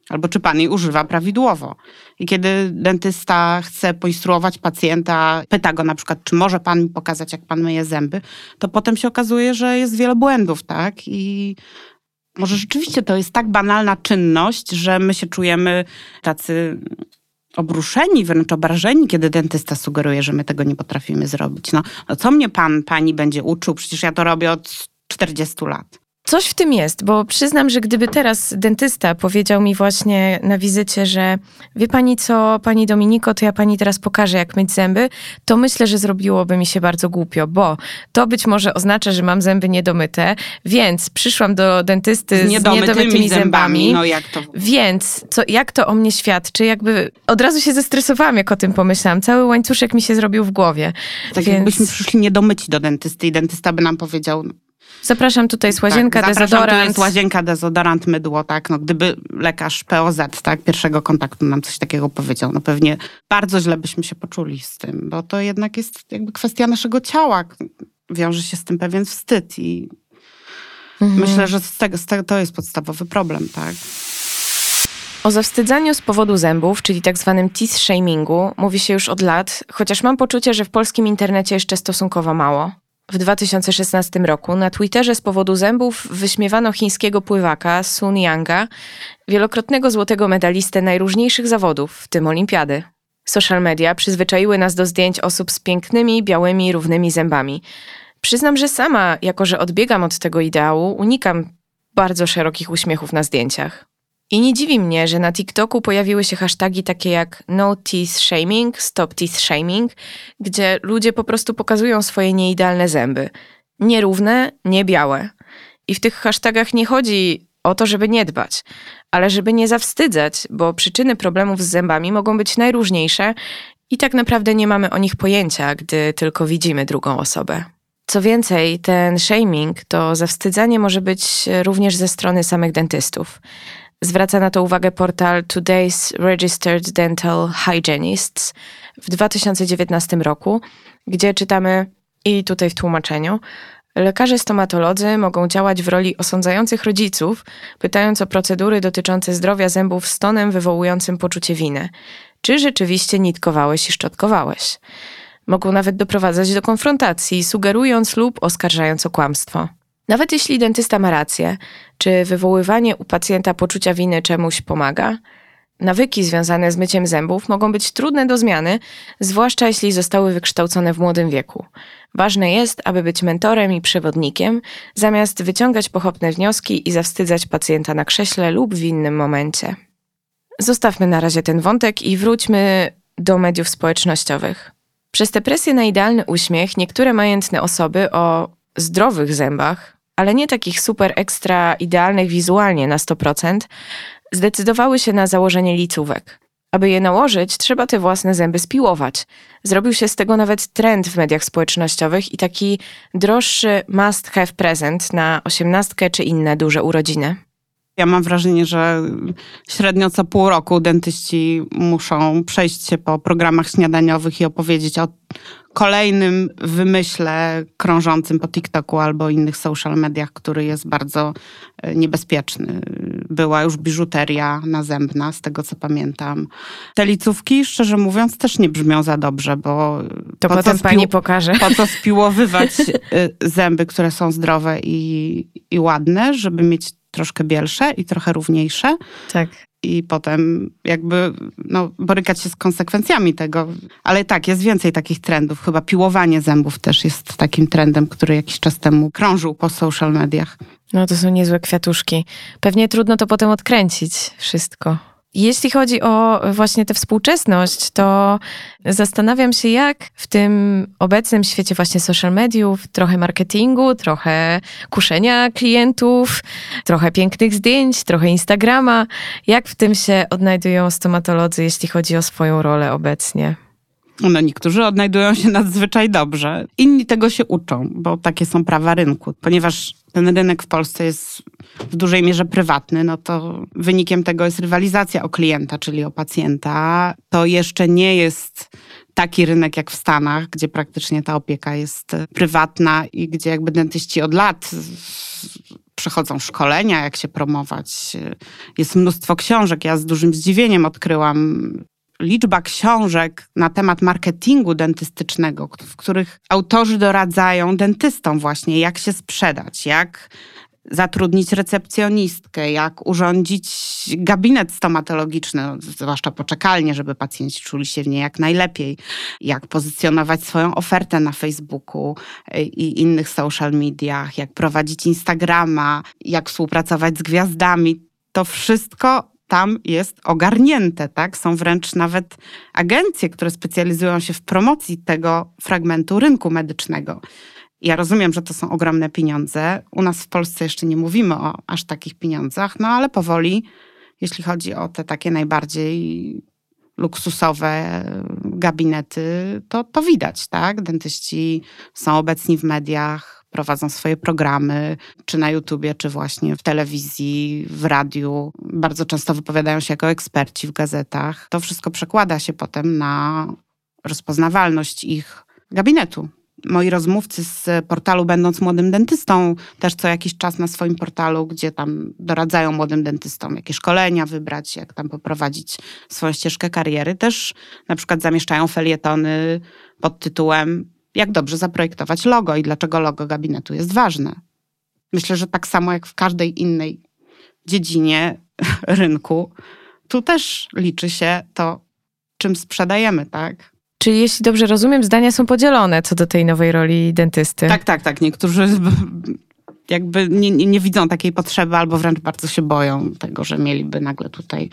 albo czy pan jej używa prawidłowo. I kiedy dentysta chce poinstruować pacjenta, pyta go na przykład, czy może pan mi pokazać, jak pan myje zęby, to potem się okazuje, że jest wiele błędów, tak? I może rzeczywiście to jest tak banalna czynność, że my się czujemy tacy obruszeni, wręcz obrażeni, kiedy dentysta sugeruje, że my tego nie potrafimy zrobić. No, no co mnie pan, pani będzie uczył? Przecież ja to robię od 40 lat. Coś w tym jest, bo przyznam, że gdyby teraz dentysta powiedział mi właśnie na wizycie, że wie pani co, pani Dominiko, to ja pani teraz pokażę, jak myć zęby, to myślę, że zrobiło mi się bardzo głupio, bo to być może oznacza, że mam zęby niedomyte, więc przyszłam do dentysty z, z niedomytymi, zębami. zębami. No jak to? Więc co, jak to o mnie świadczy? Jakby od razu się zestresowałam, jak o tym pomyślałam. Cały łańcuszek mi się zrobił w głowie. Tak więc... jakbyśmy przyszli niedomyci do dentysty i dentysta by nam powiedział, Zapraszam, tutaj jest łazienka, tak, dezodorant. Tutaj jest łazienka, dezodorant, mydło, tak. No, gdyby lekarz POZ, tak, pierwszego kontaktu nam coś takiego powiedział, no pewnie bardzo źle byśmy się poczuli z tym, bo to jednak jest jakby kwestia naszego ciała. Wiąże się z tym pewien wstyd i mhm. myślę, że z tego, z tego to jest podstawowy problem, tak. O zawstydzaniu z powodu zębów, czyli tak zwanym teeth shamingu, mówi się już od lat, chociaż mam poczucie, że w polskim internecie jeszcze stosunkowo mało. W 2016 roku na Twitterze z powodu zębów wyśmiewano chińskiego pływaka Sun Yanga, wielokrotnego złotego medalistę najróżniejszych zawodów, w tym olimpiady. Social media przyzwyczaiły nas do zdjęć osób z pięknymi, białymi, równymi zębami. Przyznam, że sama, jako że odbiegam od tego ideału, unikam bardzo szerokich uśmiechów na zdjęciach. I nie dziwi mnie, że na TikToku pojawiły się hasztagi takie jak No Teeth Shaming, Stop Teeth Shaming, gdzie ludzie po prostu pokazują swoje nieidealne zęby. Nierówne, nie białe. I w tych hashtagach nie chodzi o to, żeby nie dbać, ale żeby nie zawstydzać, bo przyczyny problemów z zębami mogą być najróżniejsze i tak naprawdę nie mamy o nich pojęcia, gdy tylko widzimy drugą osobę. Co więcej, ten shaming to zawstydzanie może być również ze strony samych dentystów. Zwraca na to uwagę portal Today's Registered Dental Hygienists w 2019 roku, gdzie czytamy, i tutaj w tłumaczeniu, Lekarze stomatolodzy mogą działać w roli osądzających rodziców, pytając o procedury dotyczące zdrowia zębów z tonem wywołującym poczucie winy. Czy rzeczywiście nitkowałeś i szczotkowałeś? Mogą nawet doprowadzać do konfrontacji, sugerując lub oskarżając o kłamstwo. Nawet jeśli dentysta ma rację, czy wywoływanie u pacjenta poczucia winy czemuś pomaga? Nawyki związane z myciem zębów mogą być trudne do zmiany, zwłaszcza jeśli zostały wykształcone w młodym wieku. Ważne jest, aby być mentorem i przewodnikiem, zamiast wyciągać pochopne wnioski i zawstydzać pacjenta na krześle lub w innym momencie. Zostawmy na razie ten wątek i wróćmy do mediów społecznościowych. Przez tę presję na idealny uśmiech niektóre majętne osoby o zdrowych zębach ale nie takich super ekstra idealnych wizualnie na 100%, zdecydowały się na założenie licówek. Aby je nałożyć, trzeba te własne zęby spiłować. Zrobił się z tego nawet trend w mediach społecznościowych i taki droższy must have present na osiemnastkę czy inne duże urodziny. Ja mam wrażenie, że średnio co pół roku dentyści muszą przejść się po programach śniadaniowych i opowiedzieć o kolejnym wymyśle krążącym po TikToku albo innych social mediach, który jest bardzo e, niebezpieczny. Była już biżuteria nazębna, z tego co pamiętam. Te licówki, szczerze mówiąc, też nie brzmią za dobrze, bo... To po potem pani pokaże. Po co spiłowywać e, zęby, które są zdrowe i, i ładne, żeby mieć troszkę bielsze i trochę równiejsze. Tak. I potem jakby no, borykać się z konsekwencjami tego. Ale tak, jest więcej takich trendów. Chyba piłowanie zębów też jest takim trendem, który jakiś czas temu krążył po social mediach. No to są niezłe kwiatuszki. Pewnie trudno to potem odkręcić wszystko. Jeśli chodzi o właśnie tę współczesność, to zastanawiam się, jak w tym obecnym świecie właśnie social mediów, trochę marketingu, trochę kuszenia klientów, trochę pięknych zdjęć, trochę Instagrama, jak w tym się odnajdują stomatolodzy, jeśli chodzi o swoją rolę obecnie? No, niektórzy odnajdują się nadzwyczaj dobrze. Inni tego się uczą, bo takie są prawa rynku. Ponieważ ten rynek w Polsce jest w dużej mierze prywatny, no to wynikiem tego jest rywalizacja o klienta, czyli o pacjenta. To jeszcze nie jest taki rynek jak w Stanach, gdzie praktycznie ta opieka jest prywatna i gdzie jakby dentyści od lat Przychodzą szkolenia, jak się promować. Jest mnóstwo książek. Ja z dużym zdziwieniem odkryłam liczba książek na temat marketingu dentystycznego, w których autorzy doradzają dentystom właśnie, jak się sprzedać, jak zatrudnić recepcjonistkę, jak urządzić gabinet stomatologiczny, zwłaszcza poczekalnie, żeby pacjenci czuli się w niej jak najlepiej, jak pozycjonować swoją ofertę na Facebooku y, i innych social mediach, jak prowadzić Instagrama, jak współpracować z gwiazdami. To wszystko tam jest ogarnięte, tak? Są wręcz nawet agencje, które specjalizują się w promocji tego fragmentu rynku medycznego. Ja rozumiem, że to są ogromne pieniądze. U nas w Polsce jeszcze nie mówimy o aż takich pieniądzach, no ale powoli, jeśli chodzi o te takie najbardziej luksusowe gabinety, to, to widać, tak? Dentyści są obecni w mediach, prowadzą swoje programy, czy na YouTubie, czy właśnie w telewizji, w radiu. Bardzo często wypowiadają się jako eksperci w gazetach. To wszystko przekłada się potem na rozpoznawalność ich gabinetu. Moi rozmówcy z portalu Będąc Młodym Dentystą też co jakiś czas na swoim portalu, gdzie tam doradzają młodym dentystom, jakie szkolenia wybrać, jak tam poprowadzić swoją ścieżkę kariery, też na przykład zamieszczają felietony pod tytułem jak dobrze zaprojektować logo i dlaczego logo gabinetu jest ważne. Myślę, że tak samo jak w każdej innej dziedzinie rynku, tu też liczy się to, czym sprzedajemy, tak? Czyli jeśli dobrze rozumiem, zdania są podzielone co do tej nowej roli dentysty. Tak, tak, tak. Niektórzy jakby nie, nie, nie widzą takiej potrzeby albo wręcz bardzo się boją tego, że mieliby nagle tutaj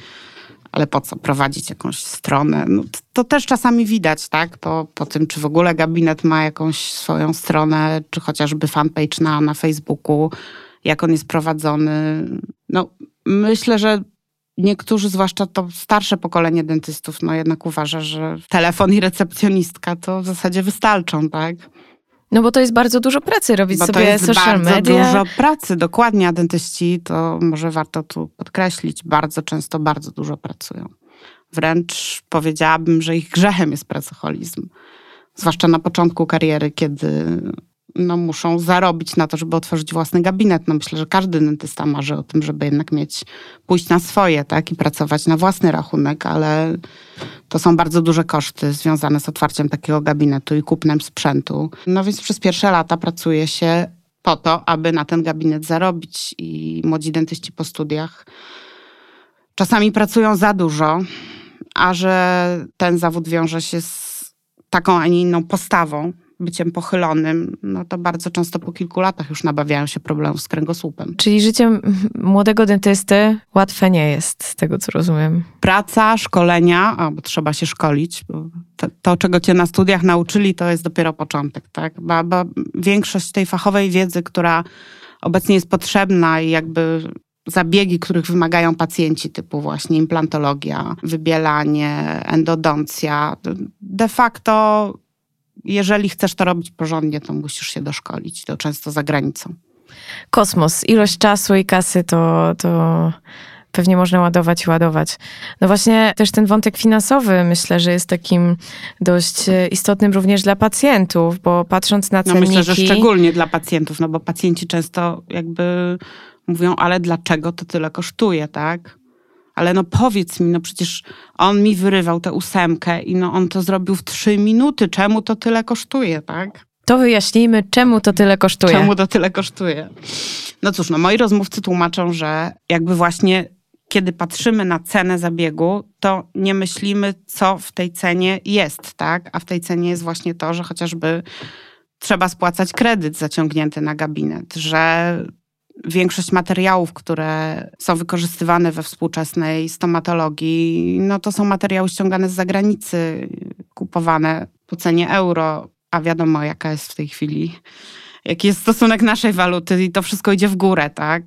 ale po co prowadzić jakąś stronę? No, to, to, też czasami widać, tak? Po, po tym, czy w ogóle gabinet ma jakąś swoją stronę, czy chociażby fanpage na, na Facebooku, jak on jest prowadzony. No, myślę, że niektórzy, zwłaszcza to starsze pokolenie dentystów, no jednak uważa, że telefon i recepcjonistka to w zasadzie wystarczą, tak? No bo to jest bardzo dużo pracy robić bo sobie to jest social bardzo media. dużo pracy, dokładnie. A dentyści, to może warto tu podkreślić, bardzo często bardzo dużo pracują. Wręcz powiedziałabym, że ich grzechem jest pracoholizm. Zwłaszcza na początku kariery, kiedy no, muszą zarobić na to, żeby otworzyć własny gabinet. No, myślę, że każdy dentysta marzy o tym, żeby jednak mieć, pójść na swoje, tak, i pracować na własny rachunek, ale to są bardzo duże koszty związane z otwarciem takiego gabinetu i kupnem sprzętu. No więc przez pierwsze lata pracuje się po to, aby na ten gabinet zarobić i młodzi dentyści po studiach czasami pracują za dużo, a że ten zawód wiąże się z taką, a nie inną postawą, byciem pochylonym, no to bardzo często po kilku latach już nabawiają się problemów z kręgosłupem. Czyli życie młodego dentysty łatwe nie jest, z tego co rozumiem. Praca, szkolenia, a bo trzeba się szkolić. To, to, czego cię na studiach nauczyli, to jest dopiero początek, tak? Bo, bo większość tej fachowej wiedzy, która obecnie jest potrzebna i jakby zabiegi, których wymagają pacjenci, typu właśnie implantologia, wybielanie, endodoncja, de facto jeżeli chcesz to robić porządnie, to musisz się doszkolić, to często za granicą. Kosmos, ilość czasu i kasy to, to pewnie można ładować i ładować. No właśnie też ten wątek finansowy myślę, że jest takim dość e, istotnym również dla pacjentów, bo patrząc na cenniki... No myślę, że szczególnie dla pacjentów, no bo pacjenci często jakby mówią, ale dlaczego to tyle kosztuje, tak? Ale no powiedz mi, no przecież on mi wyrywał tę ósemkę i no on to zrobił w trzy minuty. Czemu to tyle kosztuje, tak? To wyjaśnijmy, czemu to tyle kosztuje. Czemu to tyle kosztuje? No cóż, no moi rozmówcy tłumaczą, że jakby właśnie kiedy patrzymy na cenę zabiegu, to nie myślimy, co w tej cenie jest, tak? A w tej cenie jest właśnie to, że chociażby trzeba spłacać kredyt zaciągnięty na gabinet, że większość materiałów, które są wykorzystywane we współczesnej stomatologii, no to są materiały ściągane z zagranicy, kupowane po cenie euro, a wiadomo jaka jest w tej chwili, jaki jest stosunek naszej waluty i to wszystko idzie w górę, tak?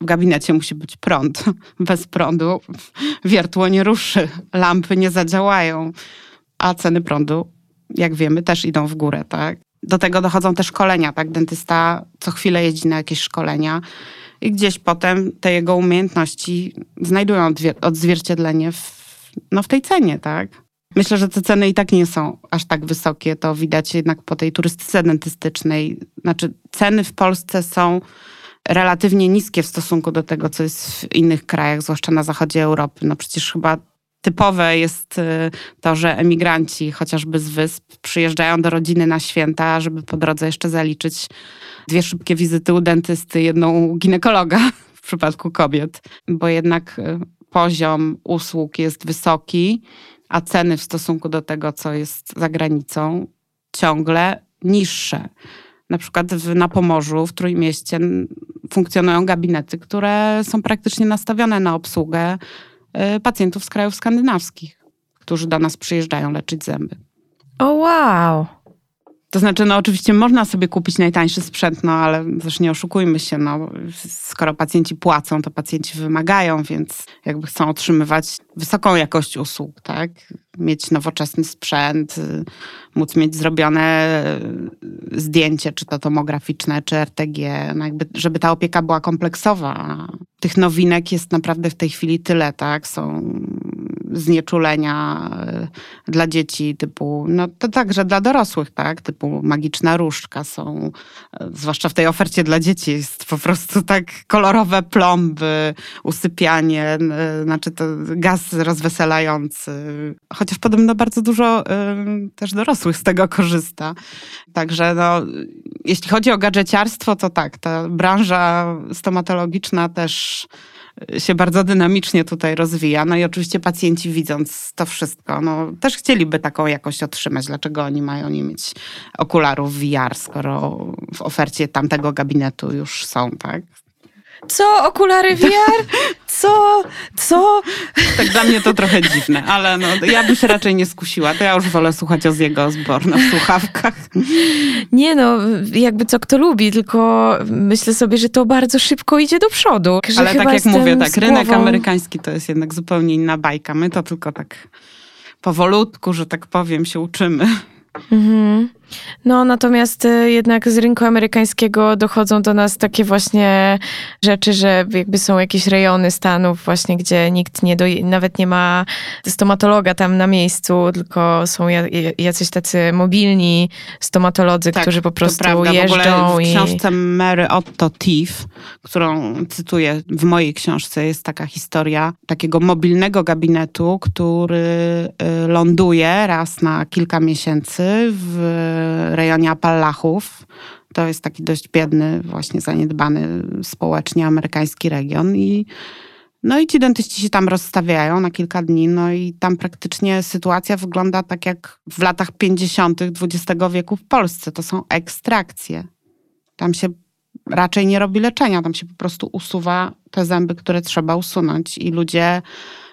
W gabinecie musi być prąd. Bez prądu wiertło nie ruszy, lampy nie zadziałają, a ceny prądu, jak wiemy, też idą w górę, tak? Do tego dochodzą te szkolenia, tak? Dentysta co chwilę jeździ na jakieś szkolenia i gdzieś potem te jego umiejętności znajdują odzwierciedlenie w, no, w tej cenie, tak? Myślę, że te ceny i tak nie są aż tak wysokie. To widać jednak po tej turystyce dentystycznej. Znaczy, ceny w Polsce są relatywnie niskie w stosunku do tego, co jest w innych krajach, zwłaszcza na zachodzie Europy. No przecież chyba typowe jest y, to, że emigranci chociażby z wysp przyjeżdżają do rodziny na święta, żeby po drodze jeszcze zaliczyć dwie szybkie wizyty u dentysty, jedną u ginekologa w przypadku kobiet, bo jednak y, poziom usług jest wysoki, a ceny w stosunku do tego, co jest za granicą, ciągle niższe. Na przykład w, na Pomorzu, w Trójmieście funkcjonują gabinety, które są praktycznie nastawione na obsługę pacjentów z krajów skandynawskich, którzy do nas przyjeżdżają leczyć zęby. O wow! To znaczy, no oczywiście można sobie kupić najtańszy sprzęt, no ale też nie oszukujmy się, no skoro pacjenci płacą, to pacjenci wymagają, więc jakby chcą otrzymywać wysoką jakość usług, tak? Mieć nowoczesny sprzęt, y, móc mieć zrobione y, zdjęcie, czy to tomograficzne, czy RTG, no jakby, żeby ta opieka była kompleksowa. Tych nowinek jest naprawdę w tej chwili tyle, tak? Są znieczulenia y, dla dzieci typu, no to także dla dorosłych, tak, typu magiczna różdżka są, zwłaszcza w tej ofercie dla dzieci jest po prostu tak kolorowe plomby, usypianie, znaczy to gaz rozweselający. Chociaż podobno bardzo dużo też dorosłych z tego korzysta. Także no, jeśli chodzi o gadżeciarstwo, to tak, ta branża stomatologiczna też się bardzo dynamicznie tutaj rozwija. No i oczywiście pacjenci widząc to wszystko, no też chcieliby taką jakość otrzymać. Dlaczego oni mają nie mieć okularów VR, skoro w ofercie tamtego gabinetu już są, tak? Co? Okulary VR? Co? Co? Tak dla mnie to trochę dziwne, ale no, ja bym się raczej nie skusiła. To ja już wolę słuchać o jego zbor na słuchawkach. Nie no, jakby co kto lubi, tylko myślę sobie, że to bardzo szybko idzie do przodu. ale tak jak mówię, tak, rynek amerykański to jest jednak zupełnie inna bajka. My to tylko tak powolutku, że tak powiem, się uczymy. Mhm. No, natomiast y, jednak z rynku amerykańskiego dochodzą do nas takie właśnie rzeczy, że jakby są jakieś rejony Stanów właśnie, gdzie nikt nie do, nawet nie ma stomatologa tam na miejscu, tylko są jacyś tacy mobilni stomatolodzy, tak, którzy po prostu prawda. jeżdżą. W, w książce i... Mary Otto Tiff, którą cytuję w mojej książce, jest taka historia takiego mobilnego gabinetu, który y, ląduje raz na kilka miesięcy w rejonie Appalachów. To jest taki dość biedny, właśnie zaniedbany społecznie amerykański region i no i ci dentyści się tam rozstawiają na kilka dni, no i tam praktycznie sytuacja wygląda tak jak w latach 50. XX wieku w Polsce. To są ekstrakcje. Tam się raczej nie robi leczenia, tam się po prostu usuwa te zęby, które trzeba usunąć i ludzie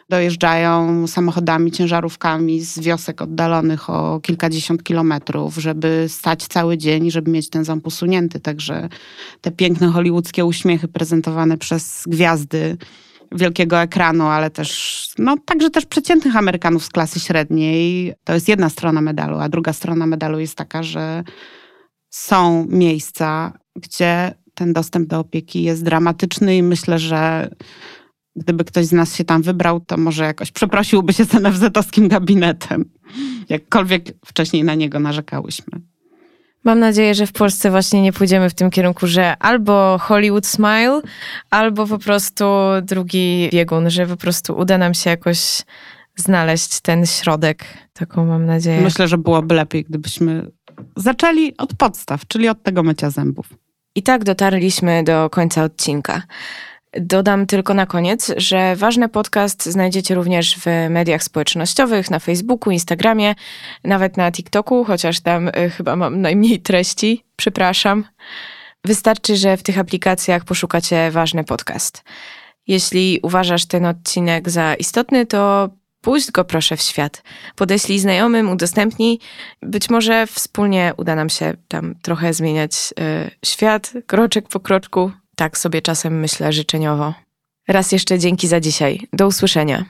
dojeżdżają samochodami, ciężarówkami z wiosek oddalonych o kilkadziesiąt kilometrów, żeby stać cały dzień, żeby mieć ten ząb usunięty. Także te piękne hollywoodzkie uśmiechy prezentowane przez gwiazdy wielkiego ekranu, ale też, no także też przeciętnych Amerykanów z klasy średniej. To jest jedna strona medalu, a druga strona medalu jest taka, że są miejsca, gdzie ten dostęp do opieki jest dramatyczny i myślę, że gdyby ktoś z nas się tam wybrał, to może jakoś przeprosiłby się z NFZ-owskim gabinetem. Jakkolwiek wcześniej na niego narzekałyśmy. Mam nadzieję, że w Polsce właśnie nie pójdziemy w tym kierunku, że albo Hollywood Smile, albo po prostu drugi biegun, że po prostu uda nam się jakoś znaleźć ten środek. Taką mam nadzieję. Myślę, że byłoby lepiej, gdybyśmy zaczęli od podstaw, czyli od tego mycia zębów. I tak dotarliśmy do końca odcinka. Dodam tylko na koniec, że ważny podcast znajdziecie również w mediach społecznościowych, na Facebooku, Instagramie, nawet na TikToku, chociaż tam y, chyba mam najmniej treści, przepraszam. Wystarczy, że w tych aplikacjach poszukacie ważny podcast. Jeśli uważasz ten odcinek za istotny, to puść go proszę w świat. Podeślij znajomym, udostępnij. Być może wspólnie uda nam się tam trochę zmieniać y, świat, kroczek po kroczku, tak sobie czasem myślę życzeniowo. Raz jeszcze dzięki za dzisiaj. Do usłyszenia.